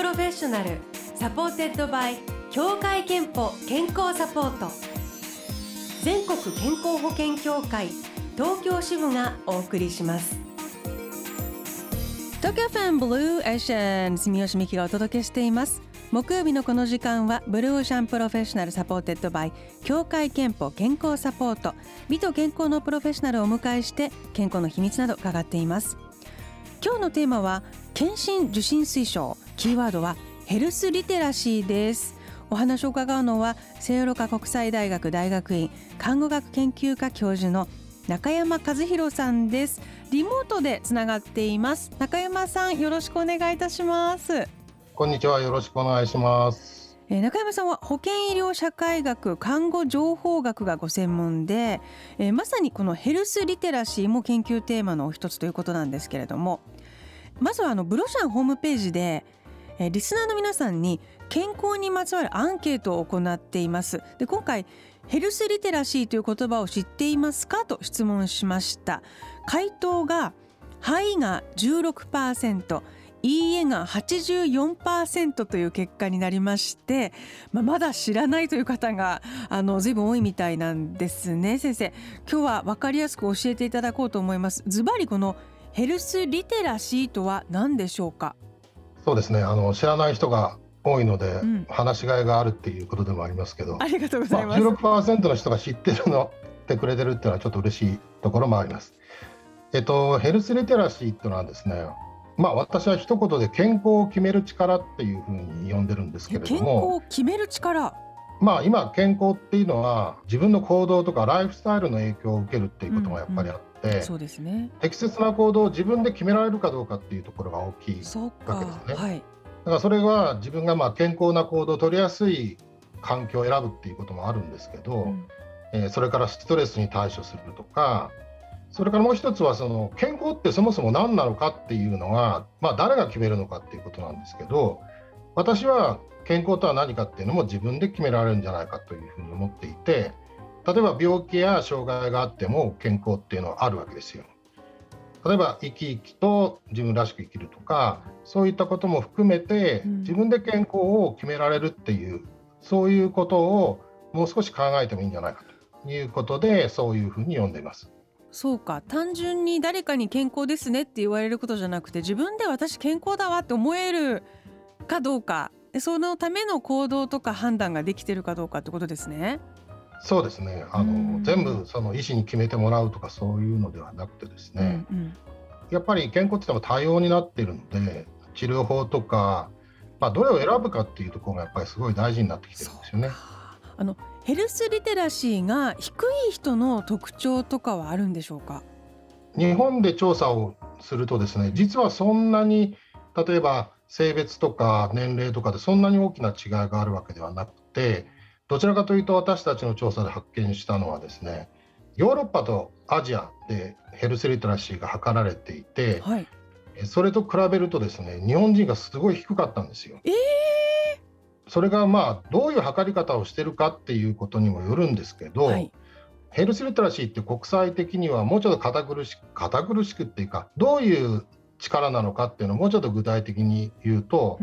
Professional supported by 協会けんぽ健康サポート。全国健康保険協会東京支部がお送りします。東京 FMブルーオーシャン住吉美紀がお届けしています。木曜日のこの時間はブルーオーシャン Professional supported by 協会けんぽ健康サポート。美と健康のプロフェッショナルをお迎えして健康の秘密など伺っています。今日のテーマは検診受診推奨。キーワードはヘルスリテラシーです。お話を伺うのは聖路加国際大学大学院看護学研究科教授の中山和弘さんです。リモートでつながっています。中山さんよろしくお願いいたします。こんにちはよろしくお願いします。え中山さんは保健医療社会学看護情報学がご専門で、えまさにこのヘルスリテラシーも研究テーマの一つということなんですけれどもまずはあのブロシャンホームページでえリスナーの皆さんに健康にまつわるアンケートを行っています。で今回ヘルスリテラシーという言葉を知っていますかと質問しました。回答がはいが16%いいえが84%という結果になりまして、まあ、まだ知らないという方があの随分多いみたいなんですね。先生今日は分かりやすく教えていただこうと思います。ズバリこのヘルスリテラシーとは何でしょうか？そうですね。あの知らない人が多いので、うん、話しがいがあるっていうことでもありますけど。ありがとうございます、まあ、16%の人が知ってるのってくれてるっていうのはちょっと嬉しいところもあります。えっと、ヘルスリテラシーっていうのはですねまあ私は一言で健康を決める力っていうふうに呼んでるんですけれども。健康を決める力？まあ今健康っていうのは自分の行動とかライフスタイルの影響を受けるっていうこともやっぱりあっそうですね。適切な行動を自分で決められるかどうかっていうところが大きいわけですね。はい、だからそれは自分がまあ健康な行動を取りやすい環境を選ぶっていうこともあるんですけど、うん、えー、それからストレスに対処するとかそれからもう一つはその健康ってそもそも何なのかっていうのは、まあ、誰が決めるのかっていうことなんですけど私は健康とは何かっていうのも自分で決められるんじゃないかというふうに思っていて例えば病気や障害があっても健康っていうのはあるわけですよ。例えば生き生きと自分らしく生きるとかそういったことも含めて自分で健康を決められるっていう、そういうことをもう少し考えてもいいんじゃないかということでそういうふうに読んでいます。そうか単純に誰かに健康ですねって言われることじゃなくて自分で私健康だわって思えるかどうかそのための行動とか判断ができてるかどうかってことですね。そうですね。あの、全部その医師に決めてもらうとかそういうのではなくてですね、うんうん、やっぱり健康って言っても多様になっているので治療法とか、まあ、どれを選ぶかっていうところがやっぱりすごい大事になってきてるんですよね。あのヘルスリテラシーが低い人の特徴とかはあるんでしょうか？日本で調査をするとですね実はそんなに例えば性別とか年齢とかでそんなに大きな違いがあるわけではなくてどちらかというと私たちの調査で発見したのはですねヨーロッパとアジアでヘルスリテラシーが測られていて、はい、それと比べるとですね日本人がすごい低かったんですよ。えー、それがまあどういう測り方をしてるかっていうことにもよるんですけど、はい、ヘルスリテラシーって国際的にはもうちょっと堅苦しく堅苦しくっていうかどういう力なのかっていうのをもうちょっと具体的に言うと、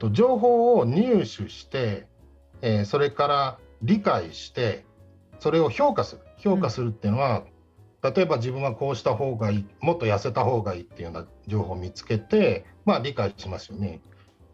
うん、情報を入手してえー、それから理解してそれを評価する。評価するっていうのは、うん、例えば自分はこうした方がいいもっと痩せた方がいいっていうような情報を見つけてまあ理解しますよね。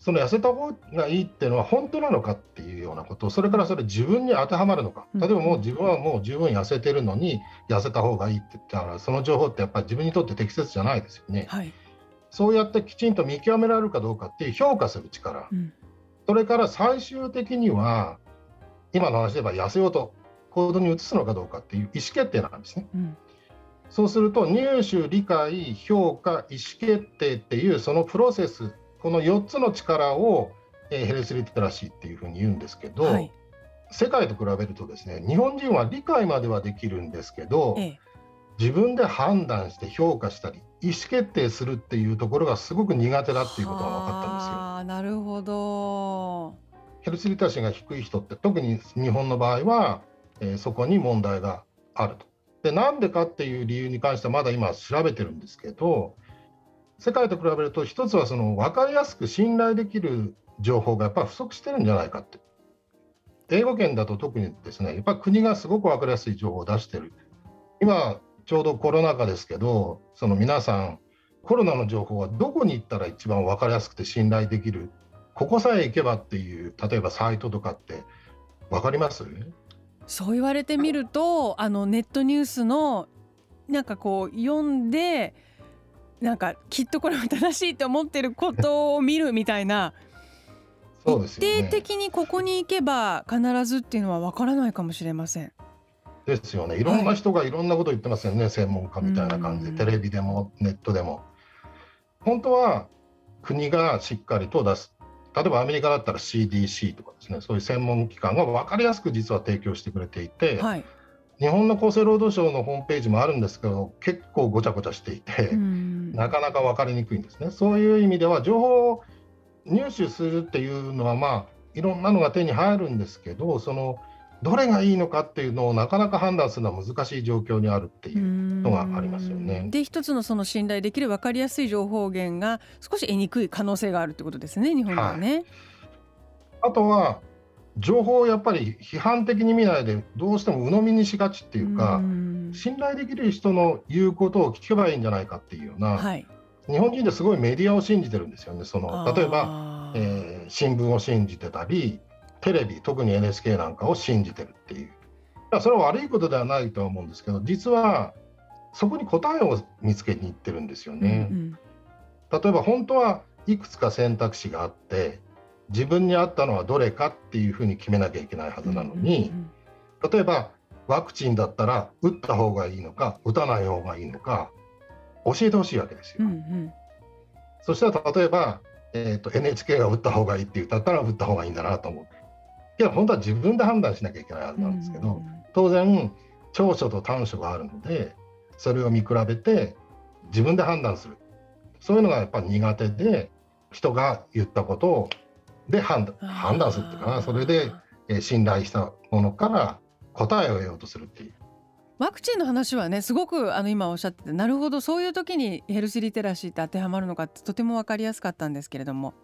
その痩せた方がいいっていうのは本当なのかっていうようなことそれからそれ自分に当てはまるのか。例えばもう自分はもう十分痩せてるのに痩せた方がいいって言ったらその情報ってやっぱり自分にとって適切じゃないですよね。はい、そうやってきちんと見極められるかどうかっていう評価する力、うん、それから最終的には今の話で言えば痩せようと行動に移すのかどうかっていう意思決定なんですね。うん、そうすると入手理解評価意思決定っていうそのプロセスこの4つの力を、えー、ヘルスリテラシーっていうふうに言うんですけど、はい、世界と比べるとですね日本人は理解まではできるんですけど、ええ、自分で判断して評価したり意思決定するっていうところがすごく苦手だっていうことが分かったんですよ。あなるほどヘルスリテラシーが低い人って特に日本の場合は、えー、そこに問題があると。でなんでかっていう理由に関してはまだ今調べてるんですけど世界と比べると一つはその分かりやすく信頼できる情報がやっぱり不足してるんじゃないかって英語圏だと特にですねやっぱり国がすごく分かりやすい情報を出してる今ちょうどコロナ禍ですけどその皆さんコロナの情報はどこに行ったら一番分かりやすくて信頼できるここさえ行けばっていう例えばサイトとかって分かります？そう言われてみるとあのネットニュースのなんかこう読んでなんかきっとこれは正しいと思ってることを見るみたいなそうですよ、ね、一定的にここに行けば必ずっていうのは分からないかもしれません。ですよね。いろんな人がいろんなこと言ってますよね、はい、専門家みたいな感じで。テレビでもネットでも。本当は国がしっかりと出す。例えばアメリカだったら CDC とかですね。そういう専門機関が分かりやすく実は提供してくれていて、はい、日本の厚生労働省のホームページもあるんですけど結構ごちゃごちゃしていてなかなか分かりにくいんですね。そういう意味では情報を入手するっていうのはまあいろんなのが手に入るんですけどそのどれがいいのかっていうのをなかなか判断するのは難しい状況にあるっていうのがありますよね。で一つのその信頼できる分かりやすい情報源が少し得にくい可能性があるってことですね日本ではね。はい、あとは情報をやっぱり批判的に見ないでどうしても鵜呑みにしがちっていうか信頼できる人の言うことを聞けばいいんじゃないかっていうような、はい、日本人ってすごいメディアを信じてるんですよね。その例えば、えー、新聞を信じてたりテレビ特に NHK なんかを信じてるっていう。それは悪いことではないとは思うんですけど実はそこに答えを見つけに行ってるんですよね。うんうん、例えば本当はいくつか選択肢があって自分に合ったのはどれかっていうふうに決めなきゃいけないはずなのに、うんうんうん、例えばワクチンだったら打った方がいいのか打たない方がいいのか教えてほしいわけですよ。うんうん、そしたら例えば、えーと、NHK が打った方がいいって言ったら打った方がいいんだなと思っていや本当は自分で判断しなきゃいけないはずなんですけど、当然長所と短所があるのでそれを見比べて自分で判断する。そういうのがやっぱり苦手で人が言ったことをで判断判断するっていうかな。それで、え信頼したものから答えを得ようとするっていう。ワクチンの話はねすごくあの今おっしゃっててなるほどそういう時にヘルスリテラシーって当てはまるのかってとても分かりやすかったんですけれども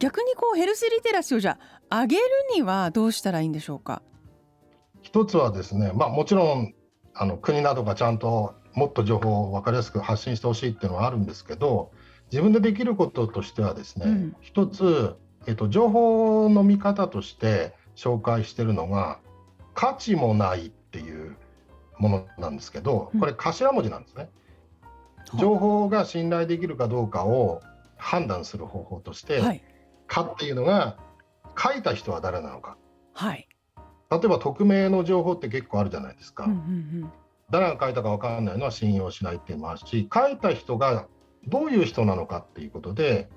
逆にこうヘルスリテラシーをじゃあ上げるにはどうしたらいいんでしょうか？一つはですね、まあ、もちろんあの国などがちゃんともっと情報を分かりやすく発信してほしいっていうのはあるんですけど自分でできることとしてはですね、うん、一つ、えっと、情報の見方として紹介してるのが価値もないっていうものなんですけどこれ頭文字なんですね。情報が信頼できるかどうかを判断する方法として、はい、かっていうのが書いた人は誰なのか、はい、例えば匿名の情報って結構あるじゃないですか、うんうんうん、誰が書いたか分からないのは信用しないっていうのもあるし書いた人がどういう人なのかっていうことで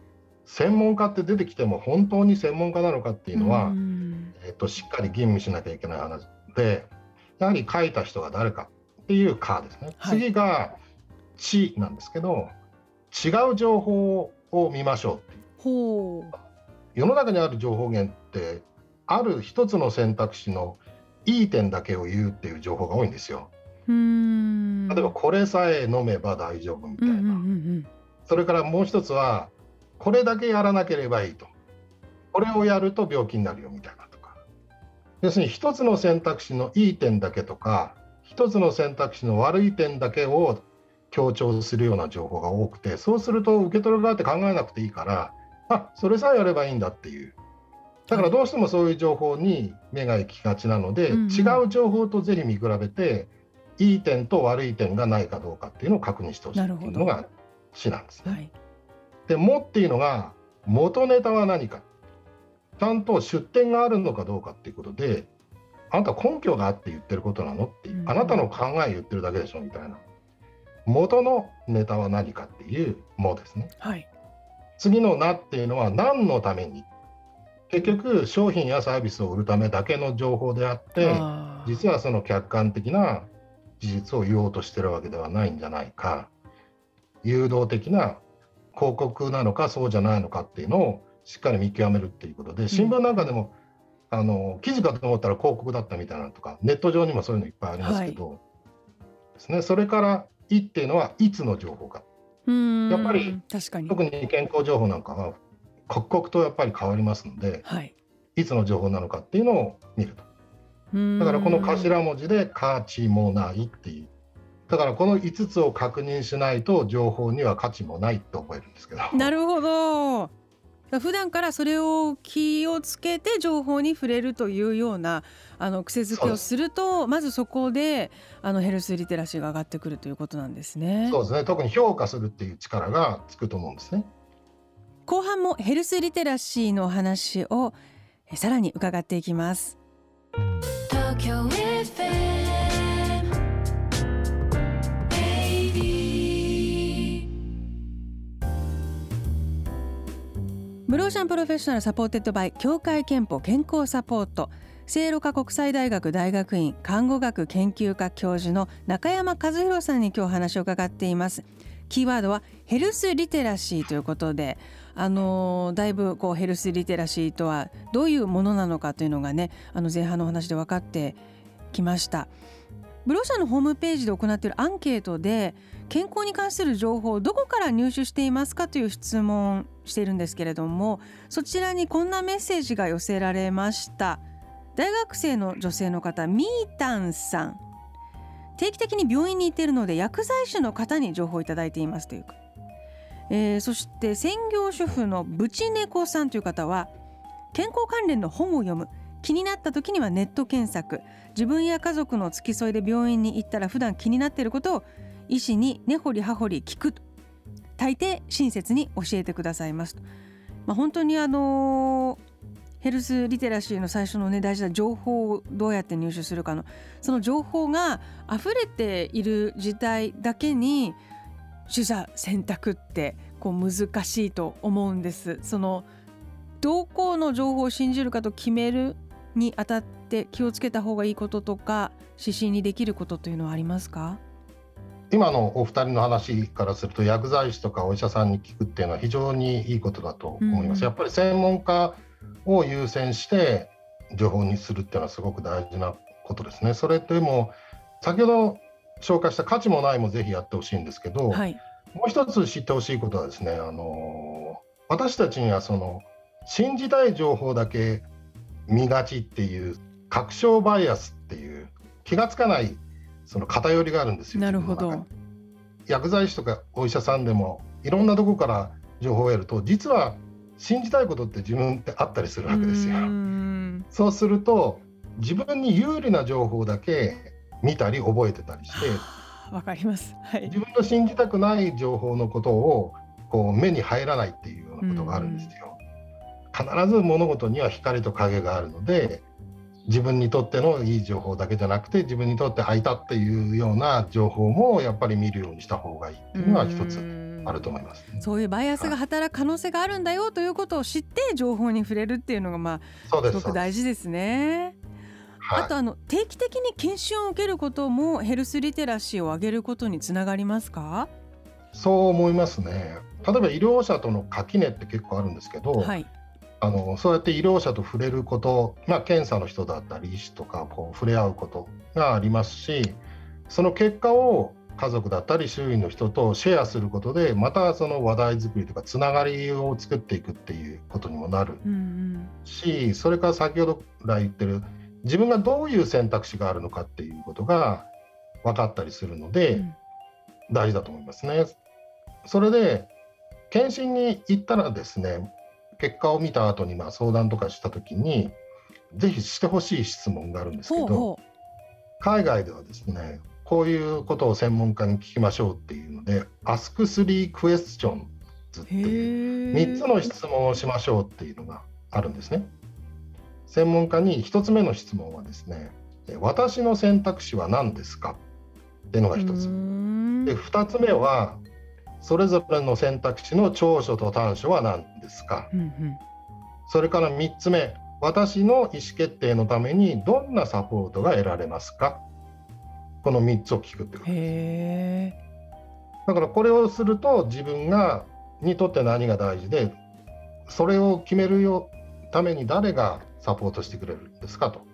専門家って出てきても本当に専門家なのかっていうのは、うん、えーと、しっかり吟味しなきゃいけない話でやはり書いた人が誰かっていうかですね、はい、次が「知」なんですけど違う情報を見ましょうっていう。ほう世の中にある情報源ってある一つの選択肢のいい点だけを言うっていう情報が多いんですよ。例えばこれさえ飲めば大丈夫みたいな、うんうんうん、それからもう一つはこれだけやらなければいいと。これをやると病気になるよみたいなとか。要するに一つの選択肢のいい点だけとか一つの選択肢の悪い点だけを強調するような情報が多くてそうすると受け取る側って考えなくていいからあそれさえやればいいんだっていう。だからどうしてもそういう情報に目が行きがちなので、うんうん、違う情報とぜひ見比べていい点と悪い点がないかどうかっていうのを確認してほしいっていうのが詩なんですね。はい、で「も」っていうのが元ネタは何か。ちゃんと出典があるのかどうかっていうことであなた根拠があって言ってることなのっていう、うん、あなたの考え言ってるだけでしょみたいな。元のネタは何かっていう「も」ですね。はい次の「な」っていうのは何のために？結局商品やサービスを売るためだけの情報であって実はその客観的な事実を言おうとしてるわけではないんじゃないか。誘導的な広告なのかそうじゃないのかっていうのをしっかり見極めるっていうことで新聞なんかでも、うん、あの記事かと思ったら広告だったみたいなのとかネット上にもそういうのいっぱいありますけど、はい、ですね、それから「い」っていうのはいつの情報かやっぱり確かに。特に健康情報なんかは刻々とやっぱり変わりますので、はい、いつの情報なのかっていうのを見ると。だからこの頭文字で「価値もない」っていう。だからこの5つを確認しないと情報には価値もないって覚えるんですけど。なるほど普段からそれを気をつけて情報に触れるというようなあの癖づけをするとまずそこであのヘルスリテラシーが上がってくるということなんですね。そうですね特に評価するっていう力がつくと思うんですね。後半もヘルスリテラシーの話をさらに伺っていきます。ブルーオーシャン Professional supported by 協会けんぽ健康サポート。聖路加国際大学大学院看護学研究科教授の中山和弘さんに今日話を伺っています。キーワードはヘルスリテラシーということであのだいぶこうヘルスリテラシーとはどういうものなのかというのがねあの前半のお話で分かってきました。ブロー社のホームページで行っているアンケートで健康に関する情報をどこから入手していますかという質問しているんですけれどもそちらにこんなメッセージが寄せられました大学生の女性の方みーたんさん定期的に病院に行っているので薬剤師の方に情報をいただいていますというか、えー、そして専業主婦のぶち猫さんという方は健康関連の本を読む気になった時にはネット検索自分や家族の付き添いで病院に行ったら普段気になっていることを医師に根掘り葉掘り聞く。大抵親切に教えてくださいますまあ、本当にあのヘルスリテラシーの最初のね大事な情報をどうやって入手するかの。その情報が溢れている時代だけに取捨選択ってこう難しいと思うんです。そのどこの情報を信じるかと決めるにあたって気をつけた方がいいこととか指針にできることというのはありますか？今のお二人の話からすると薬剤師とかお医者さんに聞くっていうのは非常にいいことだと思います。うん、やっぱり専門家を優先して情報にするっていうのはすごく大事なことですね。それとも先ほど紹介した価値もないもぜひやってほしいんですけど、はい、もう一つ知ってほしいことはですねあの私たちにはその信じたい情報だけ見がちっていう確証バイアスっていう気がつかないその偏りがあるんですよ。なるほど薬剤師とかお医者さんでもいろんなとこから情報を得ると実は信じたいことって自分ってあったりするわけですよ。そうすると自分に有利な情報だけ見たり覚えてたりしてわかります、はい、自分の信じたくない情報のことをこう目に入らないっていうようなことがあるんですよ。必ず物事には光と影があるので自分にとってのいい情報だけじゃなくて自分にとって空いたっていうような情報もやっぱり見るようにした方がいいっていうのは一つあると思います、ね、そういうバイアスが働く可能性があるんだよということを知って情報に触れるっていうのがまあすごく大事ですね。はい、あとあの定期的に研修を受けることもヘルスリテラシーを上げることにつながりますか？そう思いますね。例えば医療者との垣根って結構あるんですけど、はい、あのそうやって医療者と触れること、まあ、検査の人だったり医師とかこう触れ合うことがありますしその結果を家族だったり周囲の人とシェアすることでまたその話題作りとかつながりを作っていくっていうことにもなるし、それから先ほど来言ってる自分がどういう選択肢があるのかっていうことが分かったりするので、うん、大事だと思いますね。それで検診に行ったらですね結果を見た後にまに相談とかした時にぜひしてほしい質問があるんですけど海外ではですねこういうことを専門家に聞きましょうっていうので「Ask 3 Questions」っていう3つの質問をしましょうっていうのがあるんですね。専門家に1つ目の質問はですね「私の選択肢は何ですか?」っていうのが1つ。で2つ目はそれぞれの選択肢の長所と短所は何ですか、うんうん、それから3つ目私の意思決定のためにどんなサポートが得られますか？この3つを聞くってことです。だからこれをすると自分がにとって何が大事でそれを決めるよために誰がサポートしてくれるんですかと。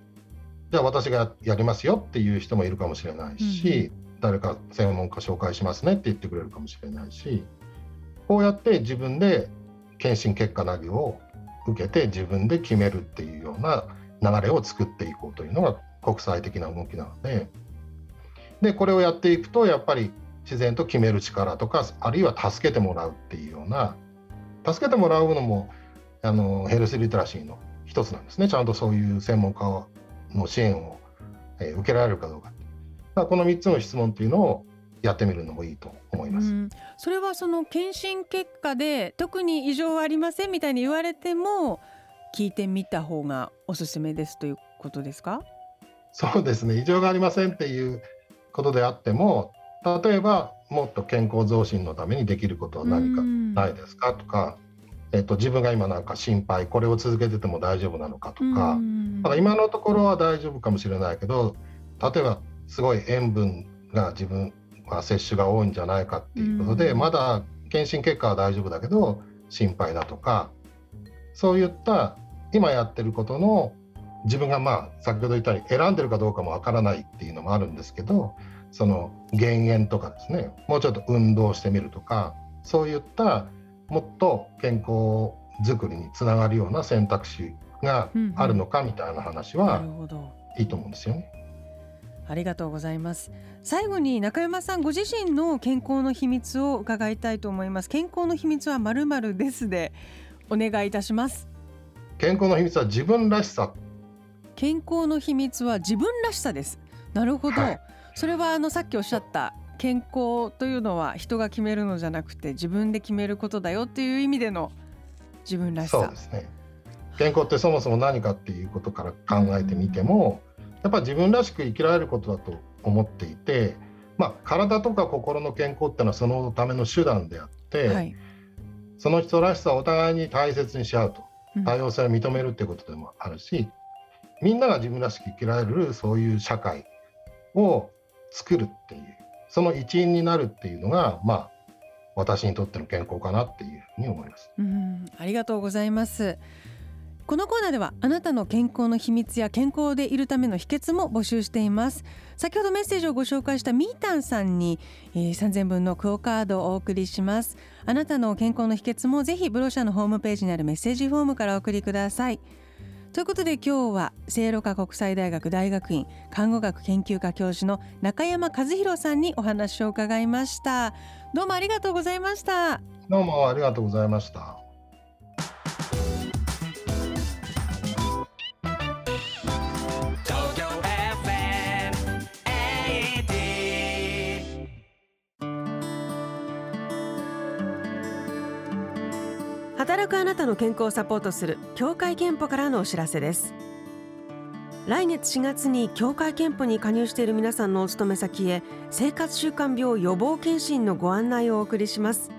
じゃあ私がやりますよっていう人もいるかもしれないし、うんうん誰か専門家紹介しますねって言ってくれるかもしれないしこうやって自分で検診結果などを受けて自分で決めるっていうような流れを作っていこうというのが国際的な動きなのででこれをやっていくとやっぱり自然と決める力とかあるいは助けてもらうっていうような助けてもらうのもあのヘルスリテラシーの一つなんですね。ちゃんとそういう専門家の支援を、え、受けられるかどうか。かこの3つの質問っていうのをやってみるのもいいと思います。それはその検診結果で特に異常はありませんみたいに言われても聞いてみた方がおすすめですということですか？そうですね。異常がありませんっていうことであっても例えばもっと健康増進のためにできることは何かないですかとか、えっと、自分が今なんか心配これを続けてても大丈夫なのかとかだから今のところは大丈夫かもしれないけど例えばすごい塩分が自分は摂取が多いんじゃないかっていうことでまだ検診結果は大丈夫だけど心配だとかそういった今やってることの自分がまあ先ほど言ったように選んでるかどうかもわからないっていうのもあるんですけどその減塩とかですねもうちょっと運動してみるとかそういったもっと健康づくりにつながるような選択肢があるのかみたいな話はいいと思うんですよね。ありがとうございます。最後に中山さんご自身の健康の秘密を伺いたいと思います。健康の秘密はまるまるですでお願いいたします。健康の秘密は自分らしさ。健康の秘密は自分らしさです。なるほど、はい、それはあのさっきおっしゃった健康というのは人が決めるのじゃなくて自分で決めることだよっていう意味での自分らしさ。そうですね。健康ってそもそも何かっていうことから考えてみても、やっぱ自分らしく生きられることだと思っていて、まあ、体とか心の健康っていうのはそのための手段であって、はい、その人らしさをお互いに大切にし合うと多様性を認めるっていうことでもあるし、みんなが自分らしく生きられるそういう社会を作るっていうその一員になるっていうのがまあ私にとっての健康かなっていうふうに思います。うんありがとうございます。このコーナーではあなたの健康の秘密や健康でいるための秘訣も募集しています。先ほどメッセージをご紹介したみーたんさんに、えー、3000分のクオカードをお送りします。あなたの健康の秘訣もぜひブロシャのホームページにあるメッセージフォームからお送りください。ということで今日は聖路加国際大学大学院看護学研究科教授の中山和弘さんにお話を伺いました。どうもありがとうございました。どうもありがとうございました。くあなたの健康をサポートする協会憲法からのお知らせです。来月4月に協会憲法に加入している皆さんのお勤め先へ生活習慣病予防検診のご案内をお送りします。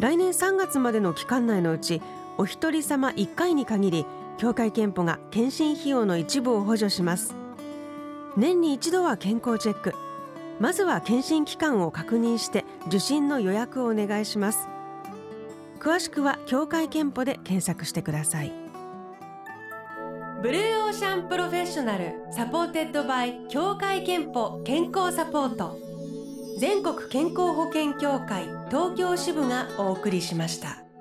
来年3月までの期間内のうちお一人様1回に限り協会憲法が検診費用の一部を補助します。年に一度は健康チェック。まずは検診期間を確認して受診の予約をお願いします。詳しくは協会憲法で検索してくださいブルーオーシャン Professional supported by 協会けんぽ健康サポート全国健康保険協会東京支部がお送りしました。